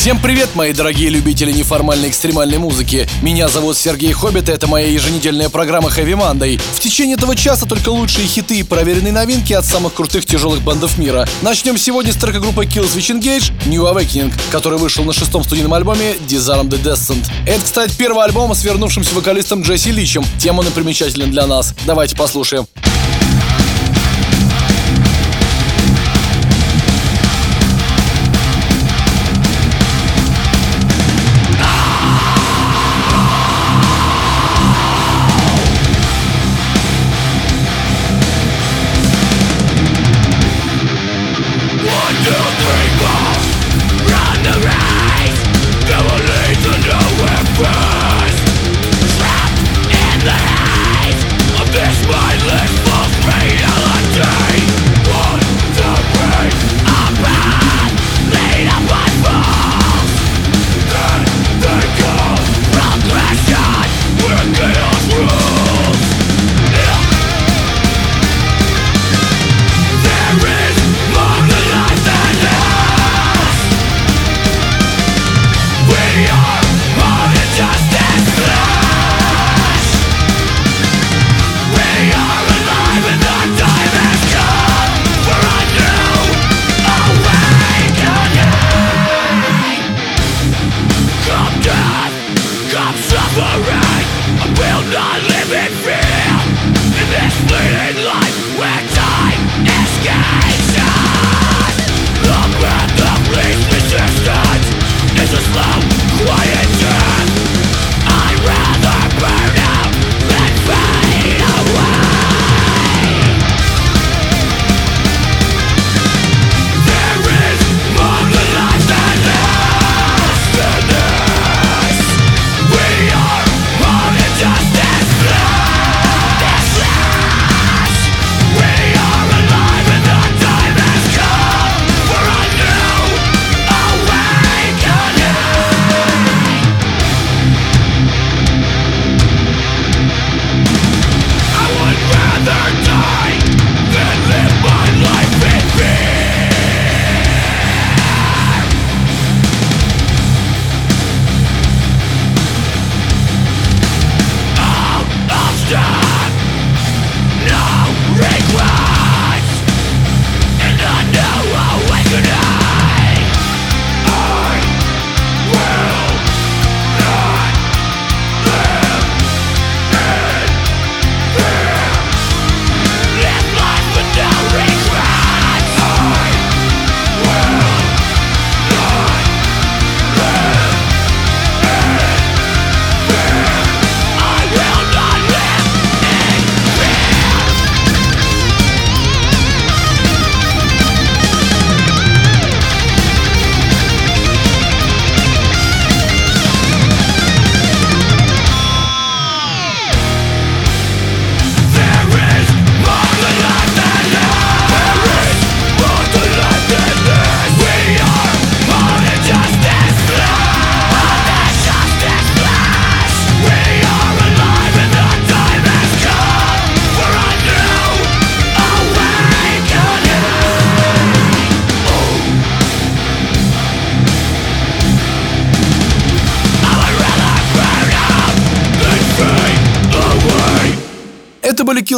Всем привет, мои дорогие любители неформальной экстремальной музыки. Меня зовут Сергей Хоббит, и это моя еженедельная программа Heavy Monday. В течение этого часа только лучшие хиты и проверенные новинки от самых крутых тяжелых бандов мира. Начнем сегодня с трека группы Kill Switch Engage New Awakening, который вышел на шестом студийном альбоме Disarm the Descent. Это, кстати, первый альбом с вернувшимся вокалистом Джесси Личем. Тем он и примечателен для нас. Давайте послушаем.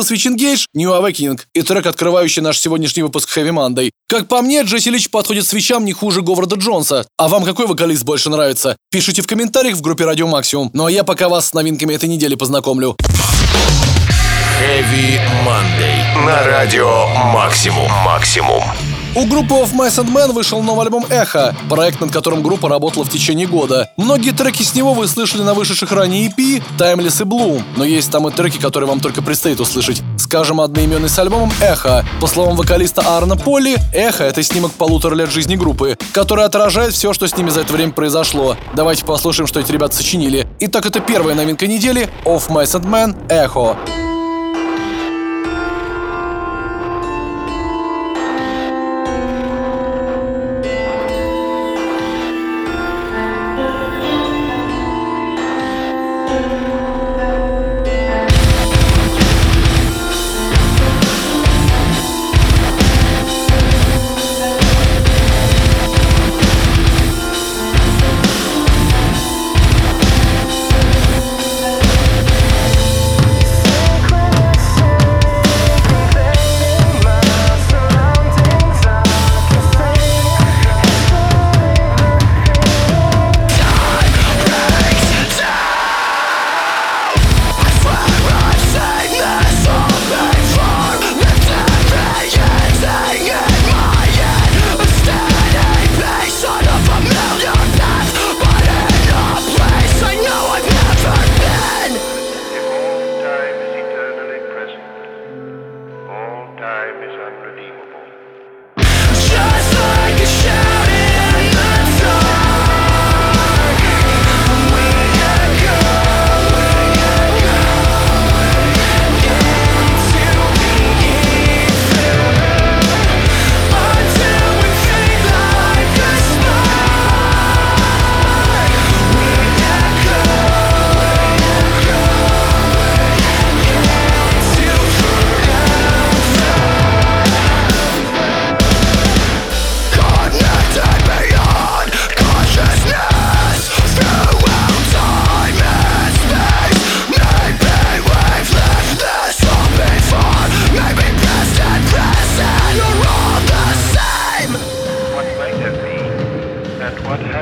Kill Switch Engage, New Awakening и трек, открывающий наш сегодняшний выпуск Heavy Monday. Как по мне, Джесси Лич подходит свечам не хуже Говарда Джонса. А вам какой вокалист больше нравится? Пишите в комментариях в группе Радио Максимум. Ну а я пока вас с новинками этой недели познакомлю. Heavy Monday на радио Максимум. Максимум. У группы Of Mice and Men вышел новый альбом «Эхо», проект, над которым группа работала в течение года. Многие треки с него вы слышали на вышедших ранее EP «Timeless» и «Bloom», но есть там и треки, которые вам только предстоит услышать. Скажем, одноименный с альбомом «Эхо». По словам вокалиста Арна Полли, «Эхо» — это снимок полутора лет жизни группы, который отражает все, что с ними за это время произошло. Давайте послушаем, что эти ребята сочинили. Итак, это первая новинка недели «Of Mice and Men» «Эхо». What happened?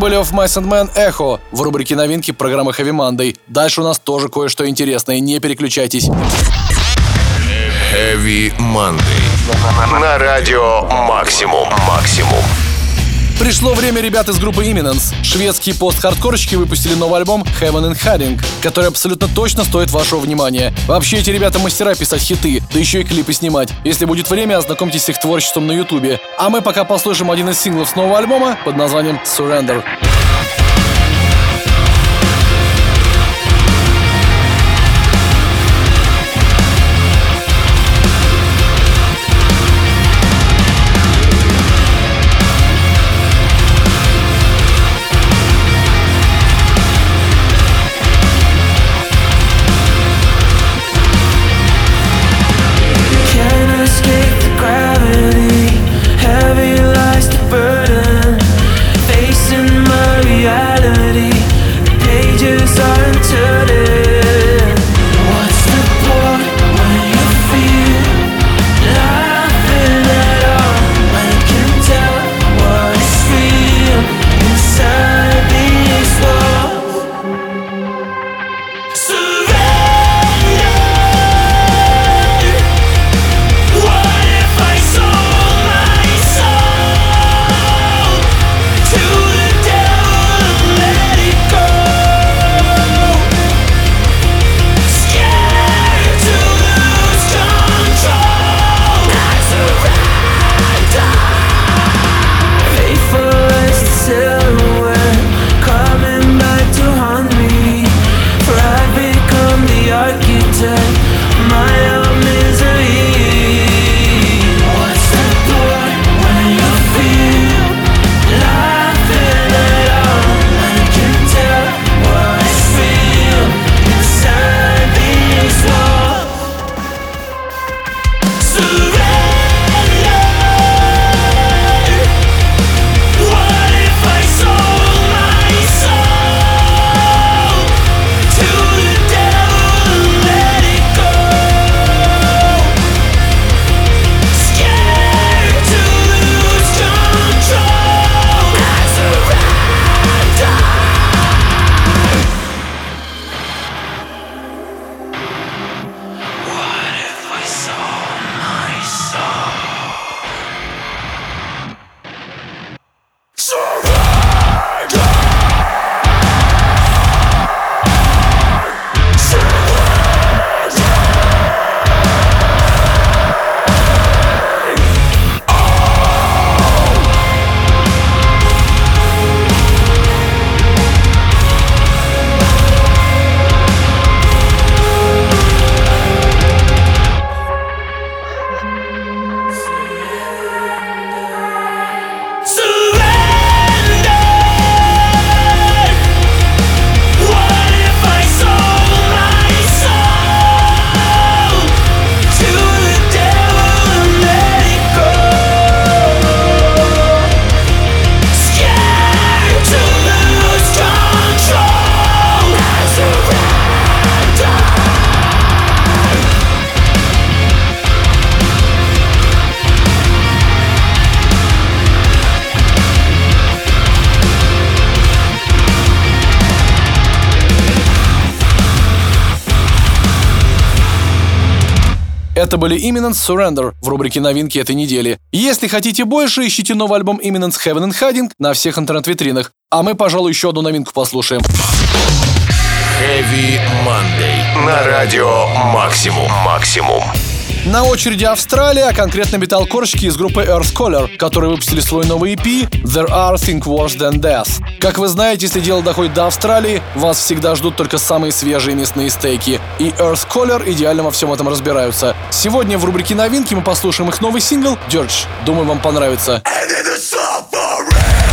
Были Of Mice and Men Echo в рубрике новинки программы Heavy Monday. Дальше у нас тоже кое-что интересное, не переключайтесь. Heavy Monday. На радио Максимум. Максимум. Пришло время ребят из группы Imminence. Шведские пост-хардкорщики выпустили новый альбом Heaven and Hiding, который абсолютно точно стоит вашего внимания. Вообще эти ребята мастера писать хиты, да еще и клипы снимать. Если будет время, ознакомьтесь с их творчеством на ютубе. А мы пока послушаем один из синглов с нового альбома под названием Surrender. Can't Это были Imminence Surrender в рубрике новинки этой недели. Если хотите больше, ищите новый альбом Imminence Heaven and Hiding на всех интернет-витринах. А мы, пожалуй, еще одну новинку послушаем. Heavy Monday. На радио Максимум. Максимум. На очереди Австралия, а конкретно металлкорщики из группы Earth Color, которые выпустили свой новый EP There Are Things Worse Than Death. Как вы знаете, если дело доходит до Австралии, вас всегда ждут только самые свежие мясные стейки. И Earth Color идеально во всем этом разбираются. Сегодня в рубрике новинки мы послушаем их новый сингл Dirge. Думаю, вам понравится. Это были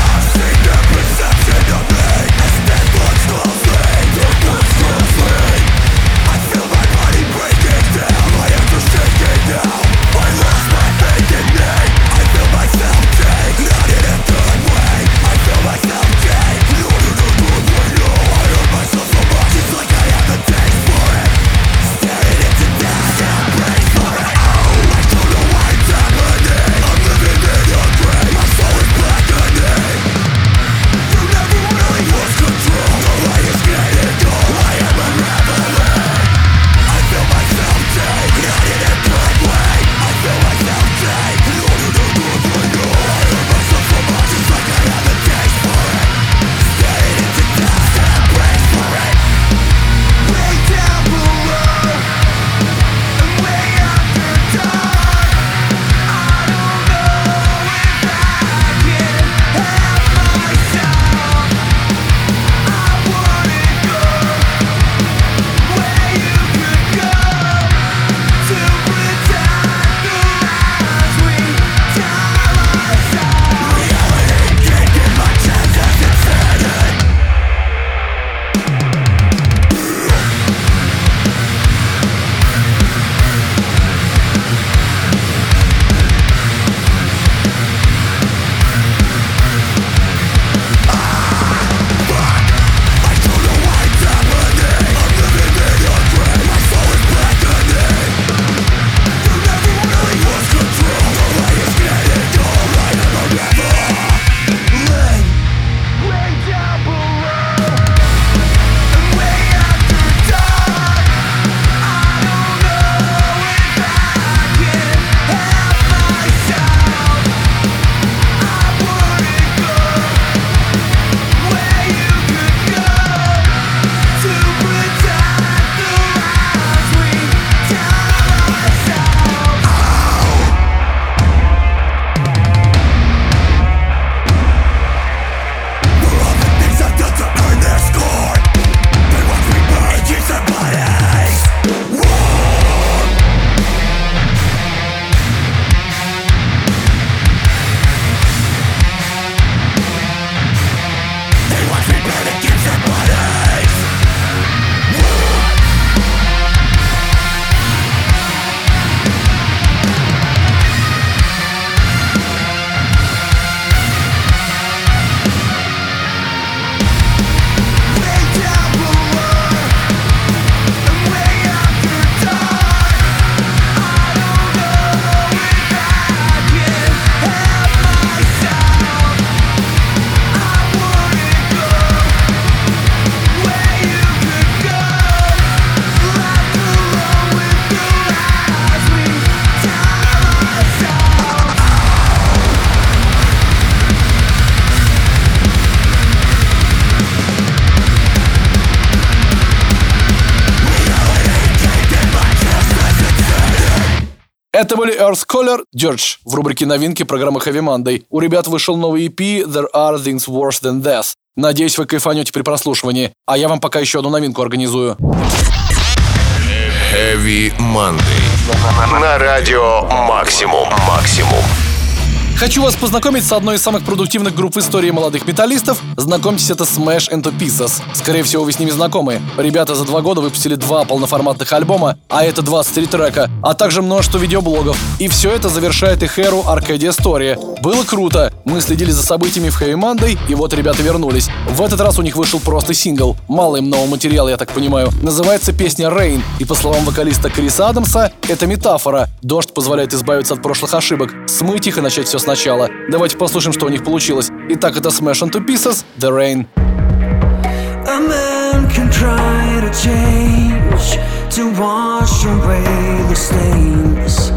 Earth Color, Dirge в рубрике новинки программы Heavy Monday. У ребят вышел новый EP There Are Things Worse Than Death. Надеюсь, вы кайфанете при прослушивании. А я вам пока еще одну новинку организую. Heavy Monday. На радио Максимум. Максимум. Хочу вас познакомить с одной из самых продуктивных групп в истории молодых металлистов. Знакомьтесь, это Smash Into Pieces. Скорее всего, вы с ними знакомы. Ребята за два года выпустили два полноформатных альбома, а это 23 трека, а также множество видеоблогов. И все это завершает их эру Arcadia Story. Было круто. Мы следили за событиями в Heavy Monday, и вот ребята вернулись. В этот раз у них вышел просто сингл. Мало им нового материала, я так понимаю. Называется песня Rain, и по словам вокалиста Криса Адамса, это метафора. Дождь позволяет избавиться от прошлых ошибок, смыть их и начать все сначала. Давайте послушаем, что у них получилось. Итак, это Smash Into Pieces, The Rain. A man can try to change to wash away the stains,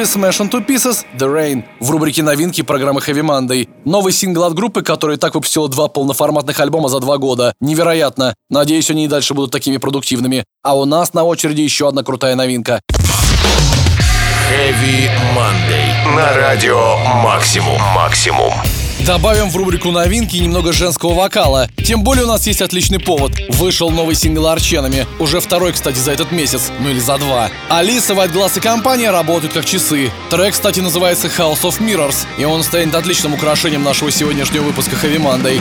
были Smash into Pieces, The Rain, в рубрике новинки программы Heavy Monday. Новый сингл от группы, которая так выпустила два полноформатных альбома за два года. Невероятно. Надеюсь, они и дальше будут такими продуктивными. А у нас на очереди еще одна крутая новинка. Heavy Monday. На радио Максимум. Максимум. Добавим в рубрику новинки немного женского вокала. Тем более у нас есть отличный повод. Вышел новый сингл Арченами. Уже второй, кстати, за этот месяц. Ну или за два. Алиса, White и компания работают как часы. Трек, кстати, называется House of Mirrors. И он станет отличным украшением нашего сегодняшнего выпуска Heavy Monday.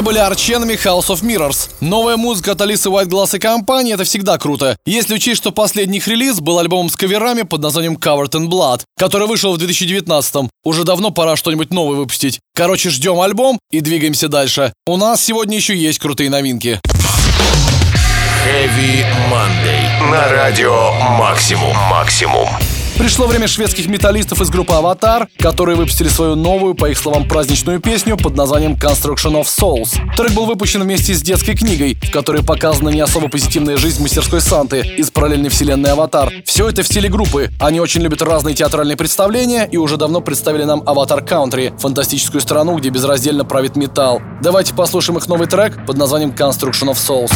Это были Арченами House of Mirrors. Новая музыка от Алисы White и компании — это всегда круто. Если учесть, что последний их релиз был альбомом с каверами под названием Covered in Blood, который вышел в 2019-м. Уже давно пора что-нибудь новое выпустить. Короче, ждем альбом и двигаемся дальше. У нас сегодня еще есть крутые новинки. Heavy Monday. На радио Максимум. Максимум. Пришло время шведских металлистов из группы «Аватар», которые выпустили свою новую, по их словам, праздничную песню под названием «Construction of Souls». Трек был выпущен вместе с детской книгой, в которой показана не особо позитивная жизнь мастерской Санты из параллельной вселенной «Аватар». Все это в стиле группы. Они очень любят разные театральные представления и уже давно представили нам «Аватар Country» — фантастическую страну, где безраздельно правит металл. Давайте послушаем их новый трек под названием «Construction of Souls».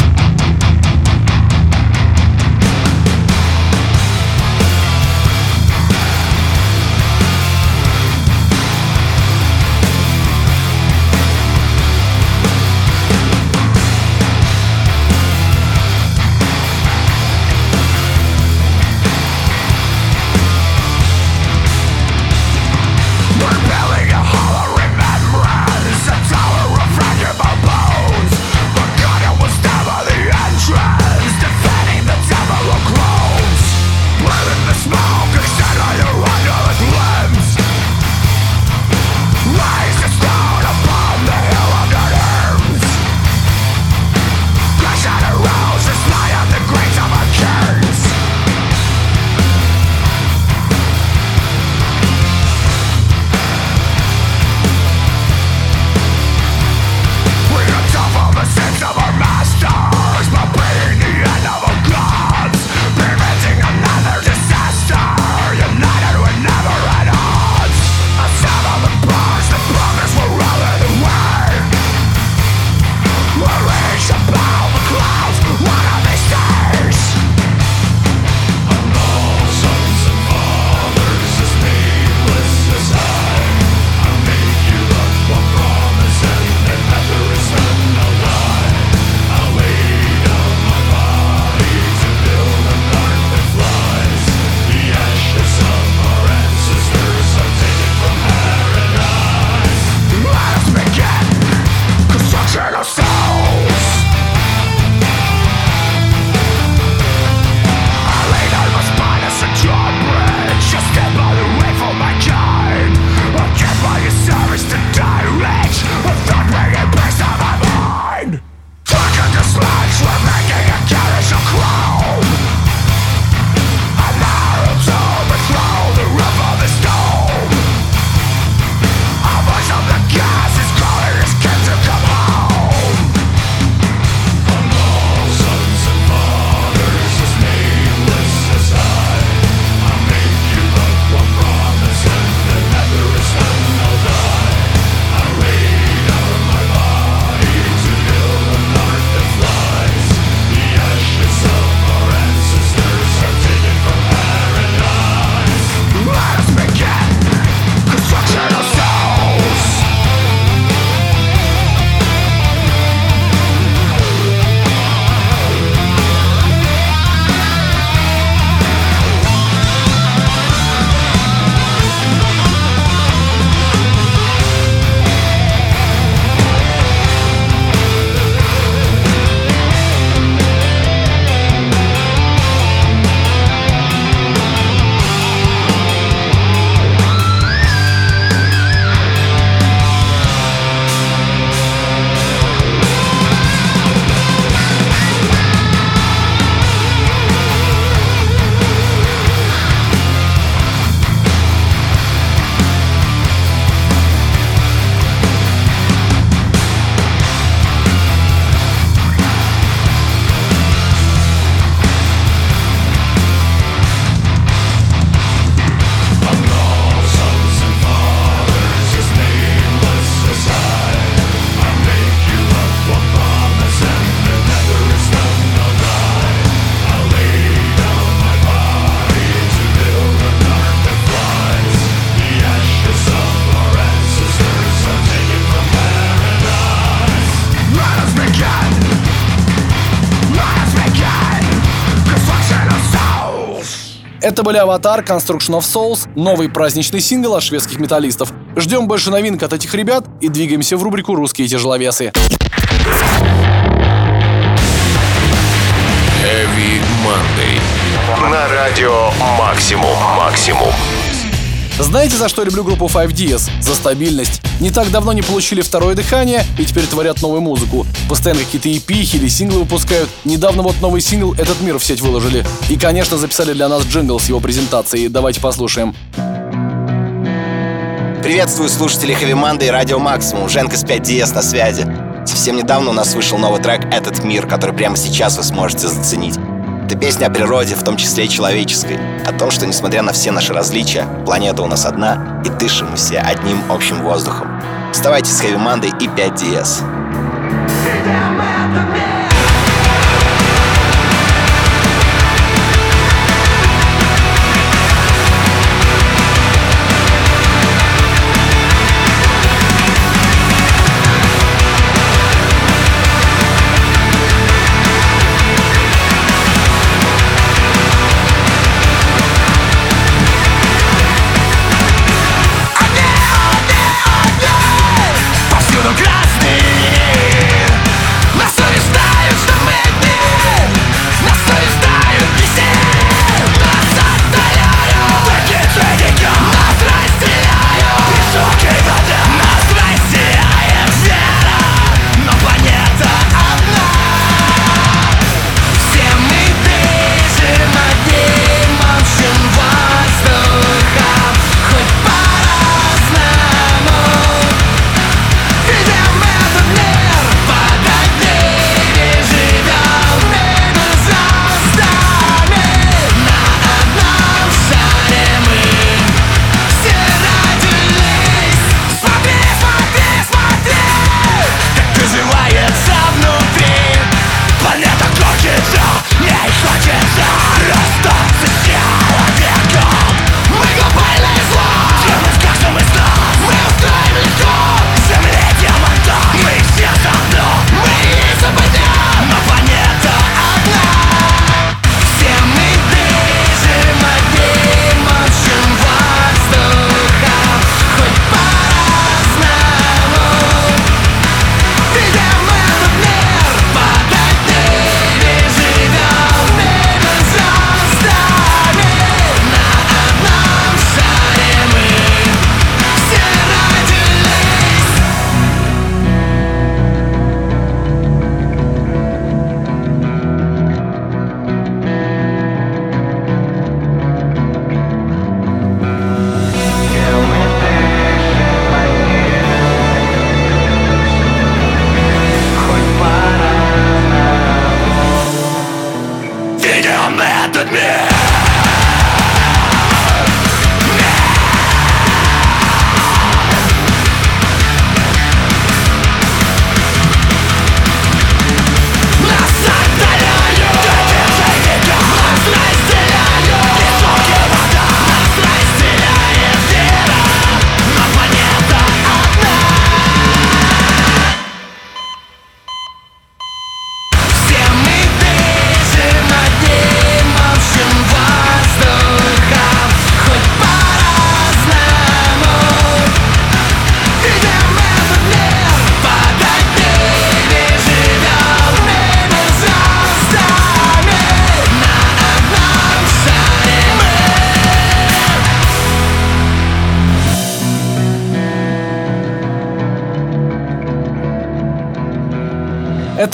Были «Avatar», «Construction of Souls», новый праздничный сингл от шведских металлистов. Ждем больше новинок от этих ребят и двигаемся в рубрику «Русские тяжеловесы». Heavy Monday. На радио Максимум. Знаете, за что люблю группу 5DS? За стабильность. Не так давно не получили второе дыхание и теперь творят новую музыку. Постоянно какие-то EP или синглы выпускают. Недавно вот новый сингл «Этот мир» в сеть выложили. И, конечно, записали для нас джингл с его презентацией. Давайте послушаем. Приветствую слушателей Heavy Monday и Радио Максимум. Женка с 5DS на связи. Совсем недавно у нас вышел новый трек «Этот мир», который прямо сейчас вы сможете заценить. Это песня о природе, в том числе и человеческой. О том, что несмотря на все наши различия, планета у нас одна, и дышим мы все одним общим воздухом. Вставайте с Heavy Monday и 5DS.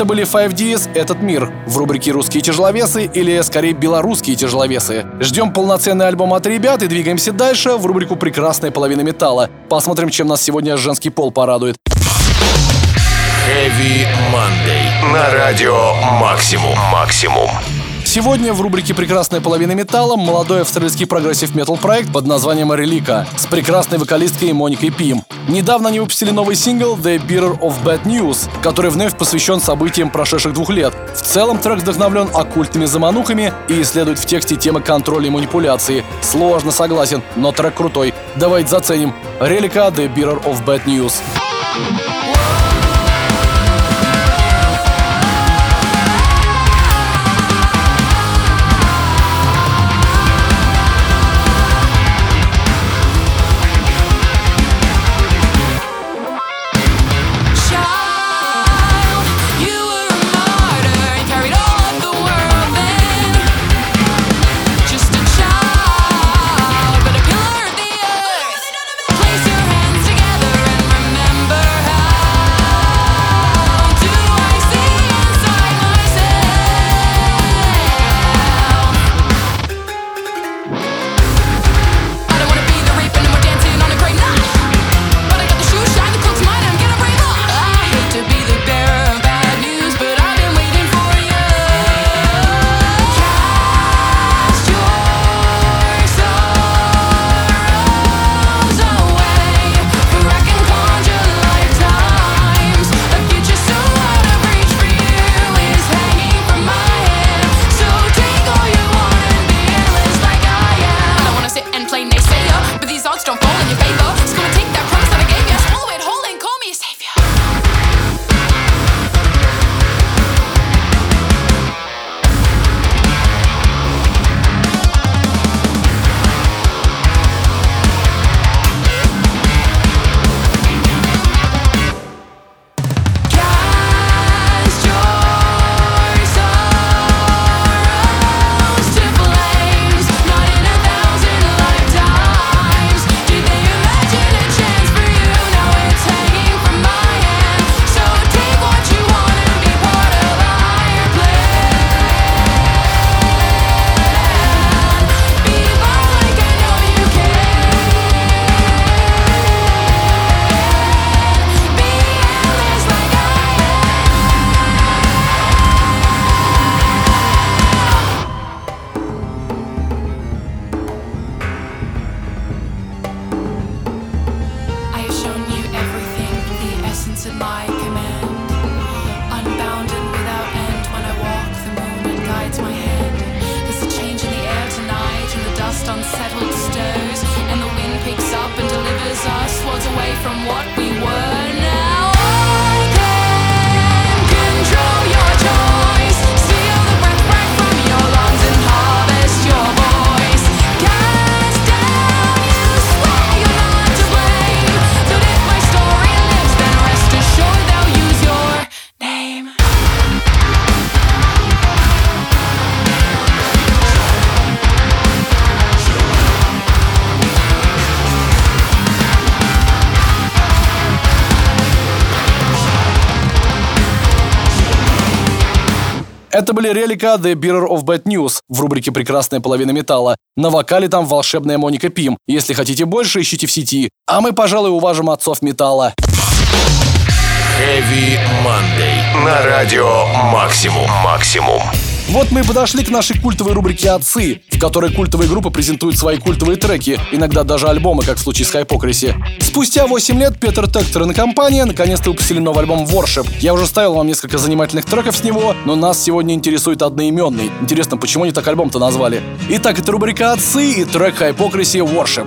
Это были 5DS «Этот мир» в рубрике «Русские тяжеловесы» или, скорее, «Белорусские тяжеловесы». Ждем полноценный альбом от ребят и двигаемся дальше в рубрику «Прекрасная половина металла». Посмотрим, чем нас сегодня женский пол порадует. Heavy Monday. На радио Максимум. Максимум. Сегодня в рубрике «Прекрасная половина металла» молодой австралийский progressive metal проект под названием «Reliqa» с прекрасной вокалисткой Моникой Пим. Недавно они выпустили новый сингл «The Bearer of Bad News», который вновь посвящен событиям прошедших двух лет. В целом трек вдохновлен оккультными заманухами и исследует в тексте темы контроля и манипуляции. Сложно, согласен, но трек крутой. Давайте заценим. «Reliqa» «The Bearer of Bad News». Все dust unsettled stirs, and the wind picks up and delivers us worlds away from what we were. Это были Релика The Bearer of Bad News в рубрике «Прекрасная половина металла». На вокале там волшебная Моника Пим. Если хотите больше, ищите в сети. А мы, пожалуй, уважим отцов металла. Heavy Monday. На радио Максимум. Максимум. Вот мы и подошли к нашей культовой рубрике «Отцы», в которой культовые группы презентуют свои культовые треки, иногда даже альбомы, как в случае с Hypocrisy. Спустя 8 лет Петр Тектор и компания наконец-то выпустили новый альбом Worship. Я уже ставил вам несколько занимательных треков с него, но нас сегодня интересует одноименный. Интересно, почему они так альбом-то назвали? Итак, это рубрика «Отцы» и трек Hypocrisy Worship.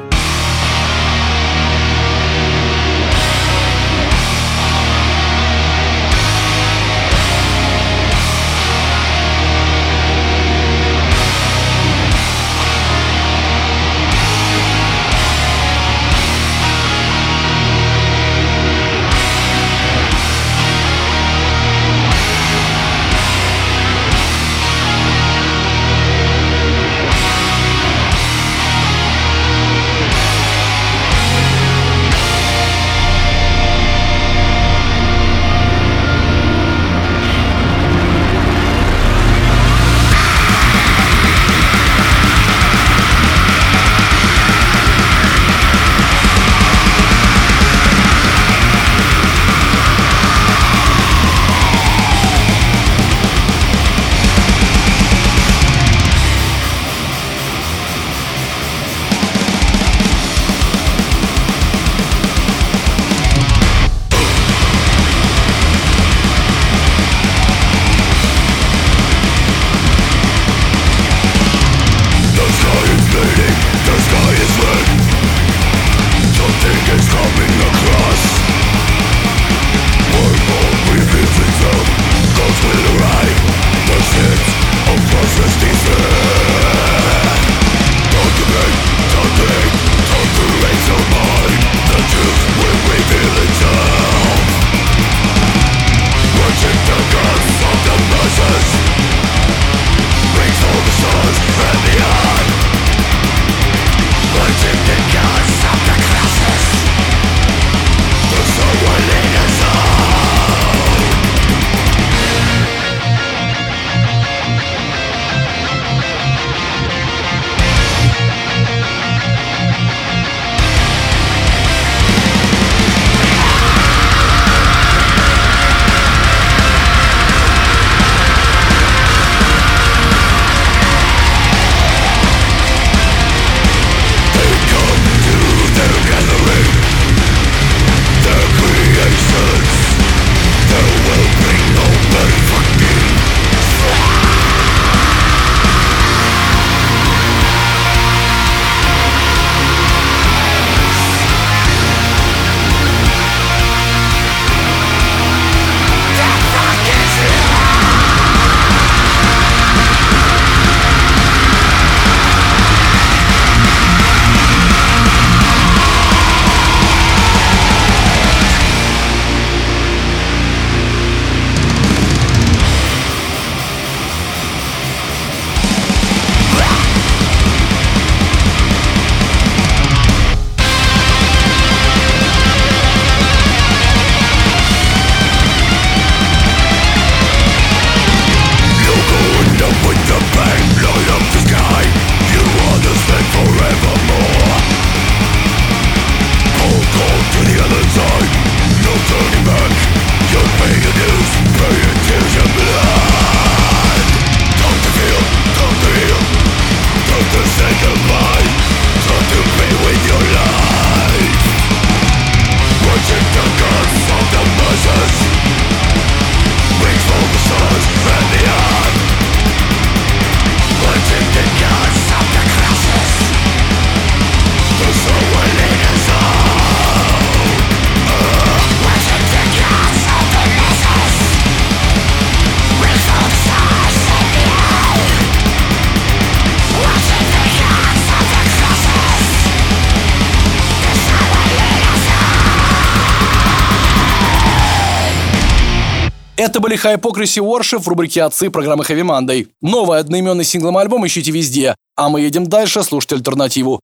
Это были Hypocrisy Worship в рубрике «Отцы» программы Heavy Monday. Новый одноименный синглом альбом ищите везде. А мы едем дальше слушать альтернативу.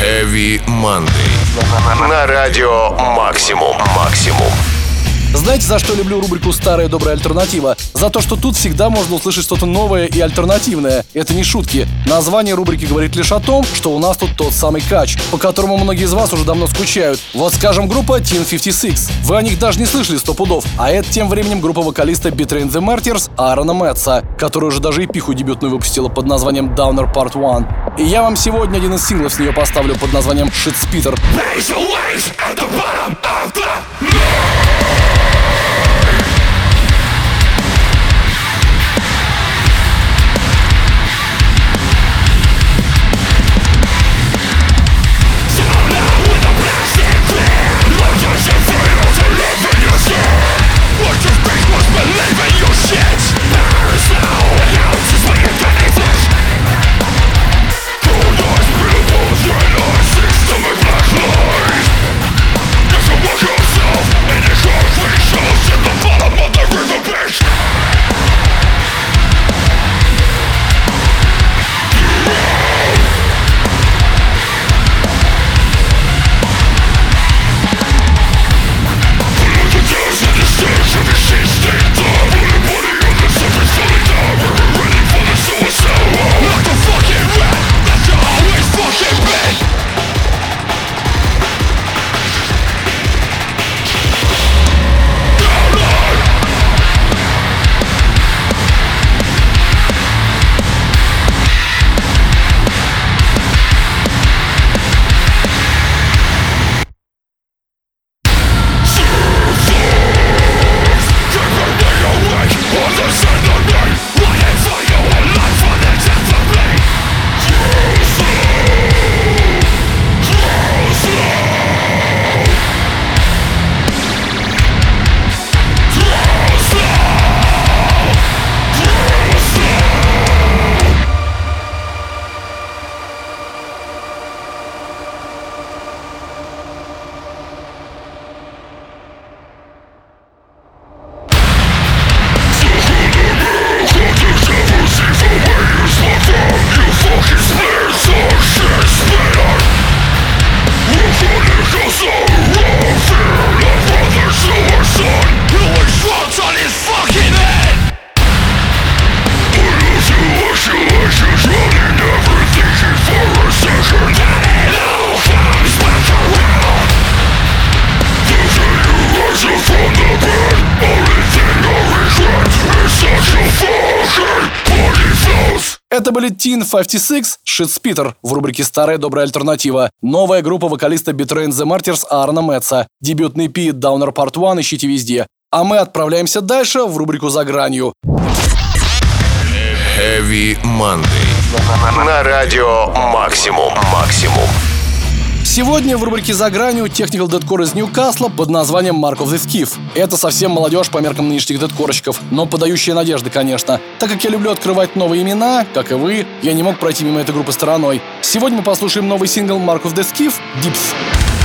Heavy Monday. На радио Максимум. Максимум. Знаете, за что люблю рубрику «Старая добрая альтернатива»? За то, что тут всегда можно услышать что-то новое и альтернативное. Это не шутки. Название рубрики говорит лишь о том, что у нас тут тот самый кач, по которому многие из вас уже давно скучают. Вот, скажем, группа Teen 56. Вы о них даже не слышали сто пудов. А это тем временем группа вокалиста Betrain the Martyrs Аарона Мэтца, которая уже даже эпиху дебютную выпустила под названием Downer Part 1. И я вам сегодня один из синглов с нее поставлю под названием Shit Spitter. Это были Teen 56 Shitspeeder в рубрике «Старая добрая альтернатива». Новая группа вокалиста Betrain the Martyrs Аарона Мэтца. Дебютный EP Downer Part 1 ищите везде. А мы отправляемся дальше в рубрику «За гранью». Heavy Monday. На радио Максимум. Максимум. Сегодня в рубрике «За гранью» Technical Deadcore из Ньюкасла под названием Mark of the Skiff. Это совсем молодежь по меркам нынешних дедкорщиков, но подающая надежды, конечно. Так как я люблю открывать новые имена, как и вы, я не мог пройти мимо этой группы стороной. Сегодня мы послушаем новый сингл Mark of the Skiff «Dips».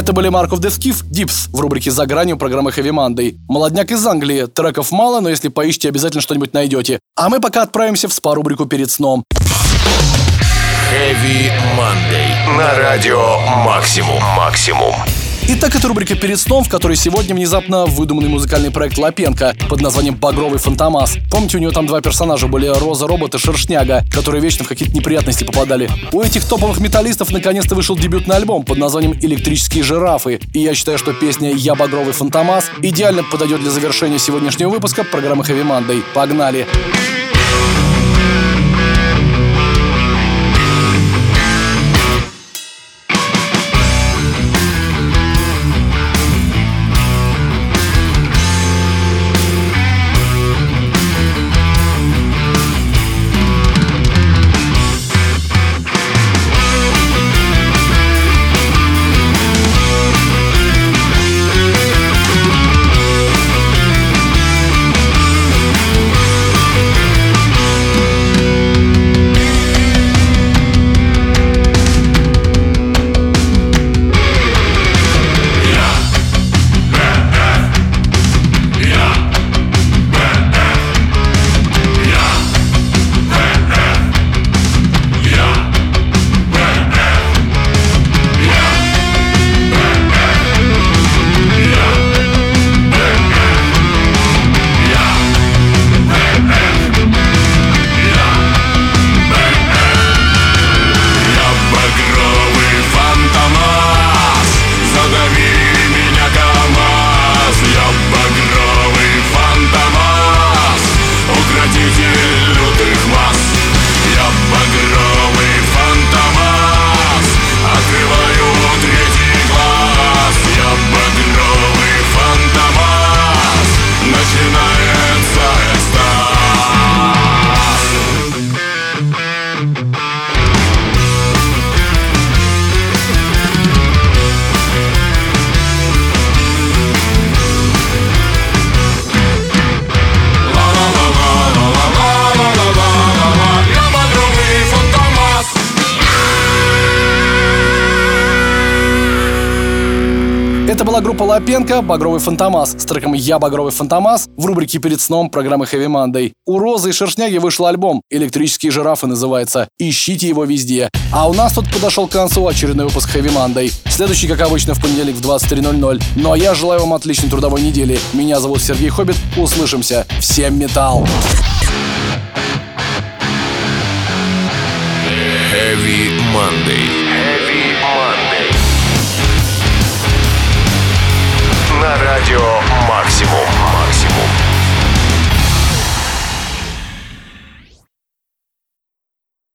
Это были Марков Дескиф, Дипс в рубрике «За гранью» программы Heavy Monday. Молодняк из Англии. Треков мало, но если поищите, обязательно что-нибудь найдете. А мы пока отправимся в спа-рубрику перед сном. Heavy Monday. На радио Максимум. Максимум. Итак, это рубрика «Перед сном», в которой сегодня внезапно выдуманный музыкальный проект Лапенко под названием «Багровый Фантомас». Помните, у него там два персонажа были Роза Робот и Шершняга, которые вечно в какие-то неприятности попадали. У этих топовых металлистов наконец-то вышел дебютный альбом под названием «Электрические жирафы». И я считаю, что песня «Я Багровый Фантомас» идеально подойдет для завершения сегодняшнего выпуска программы Heavy Monday. Погнали! Багровый Лапенко «Багровый Фантомас» с треком «Я Багровый Фантомас» в рубрике «Перед сном» программы Heavy Monday. У Розы и Шершняги вышел альбом «Электрические жирафы» называется. Ищите его везде. А у нас тут подошел к концу очередной выпуск Heavy Monday. Следующий, как обычно, в понедельник в 23.00. Ну а я желаю вам отличной трудовой недели. Меня зовут Сергей Хоббит. Услышимся. Всем металл! Heavy Monday. на радио «Максимум».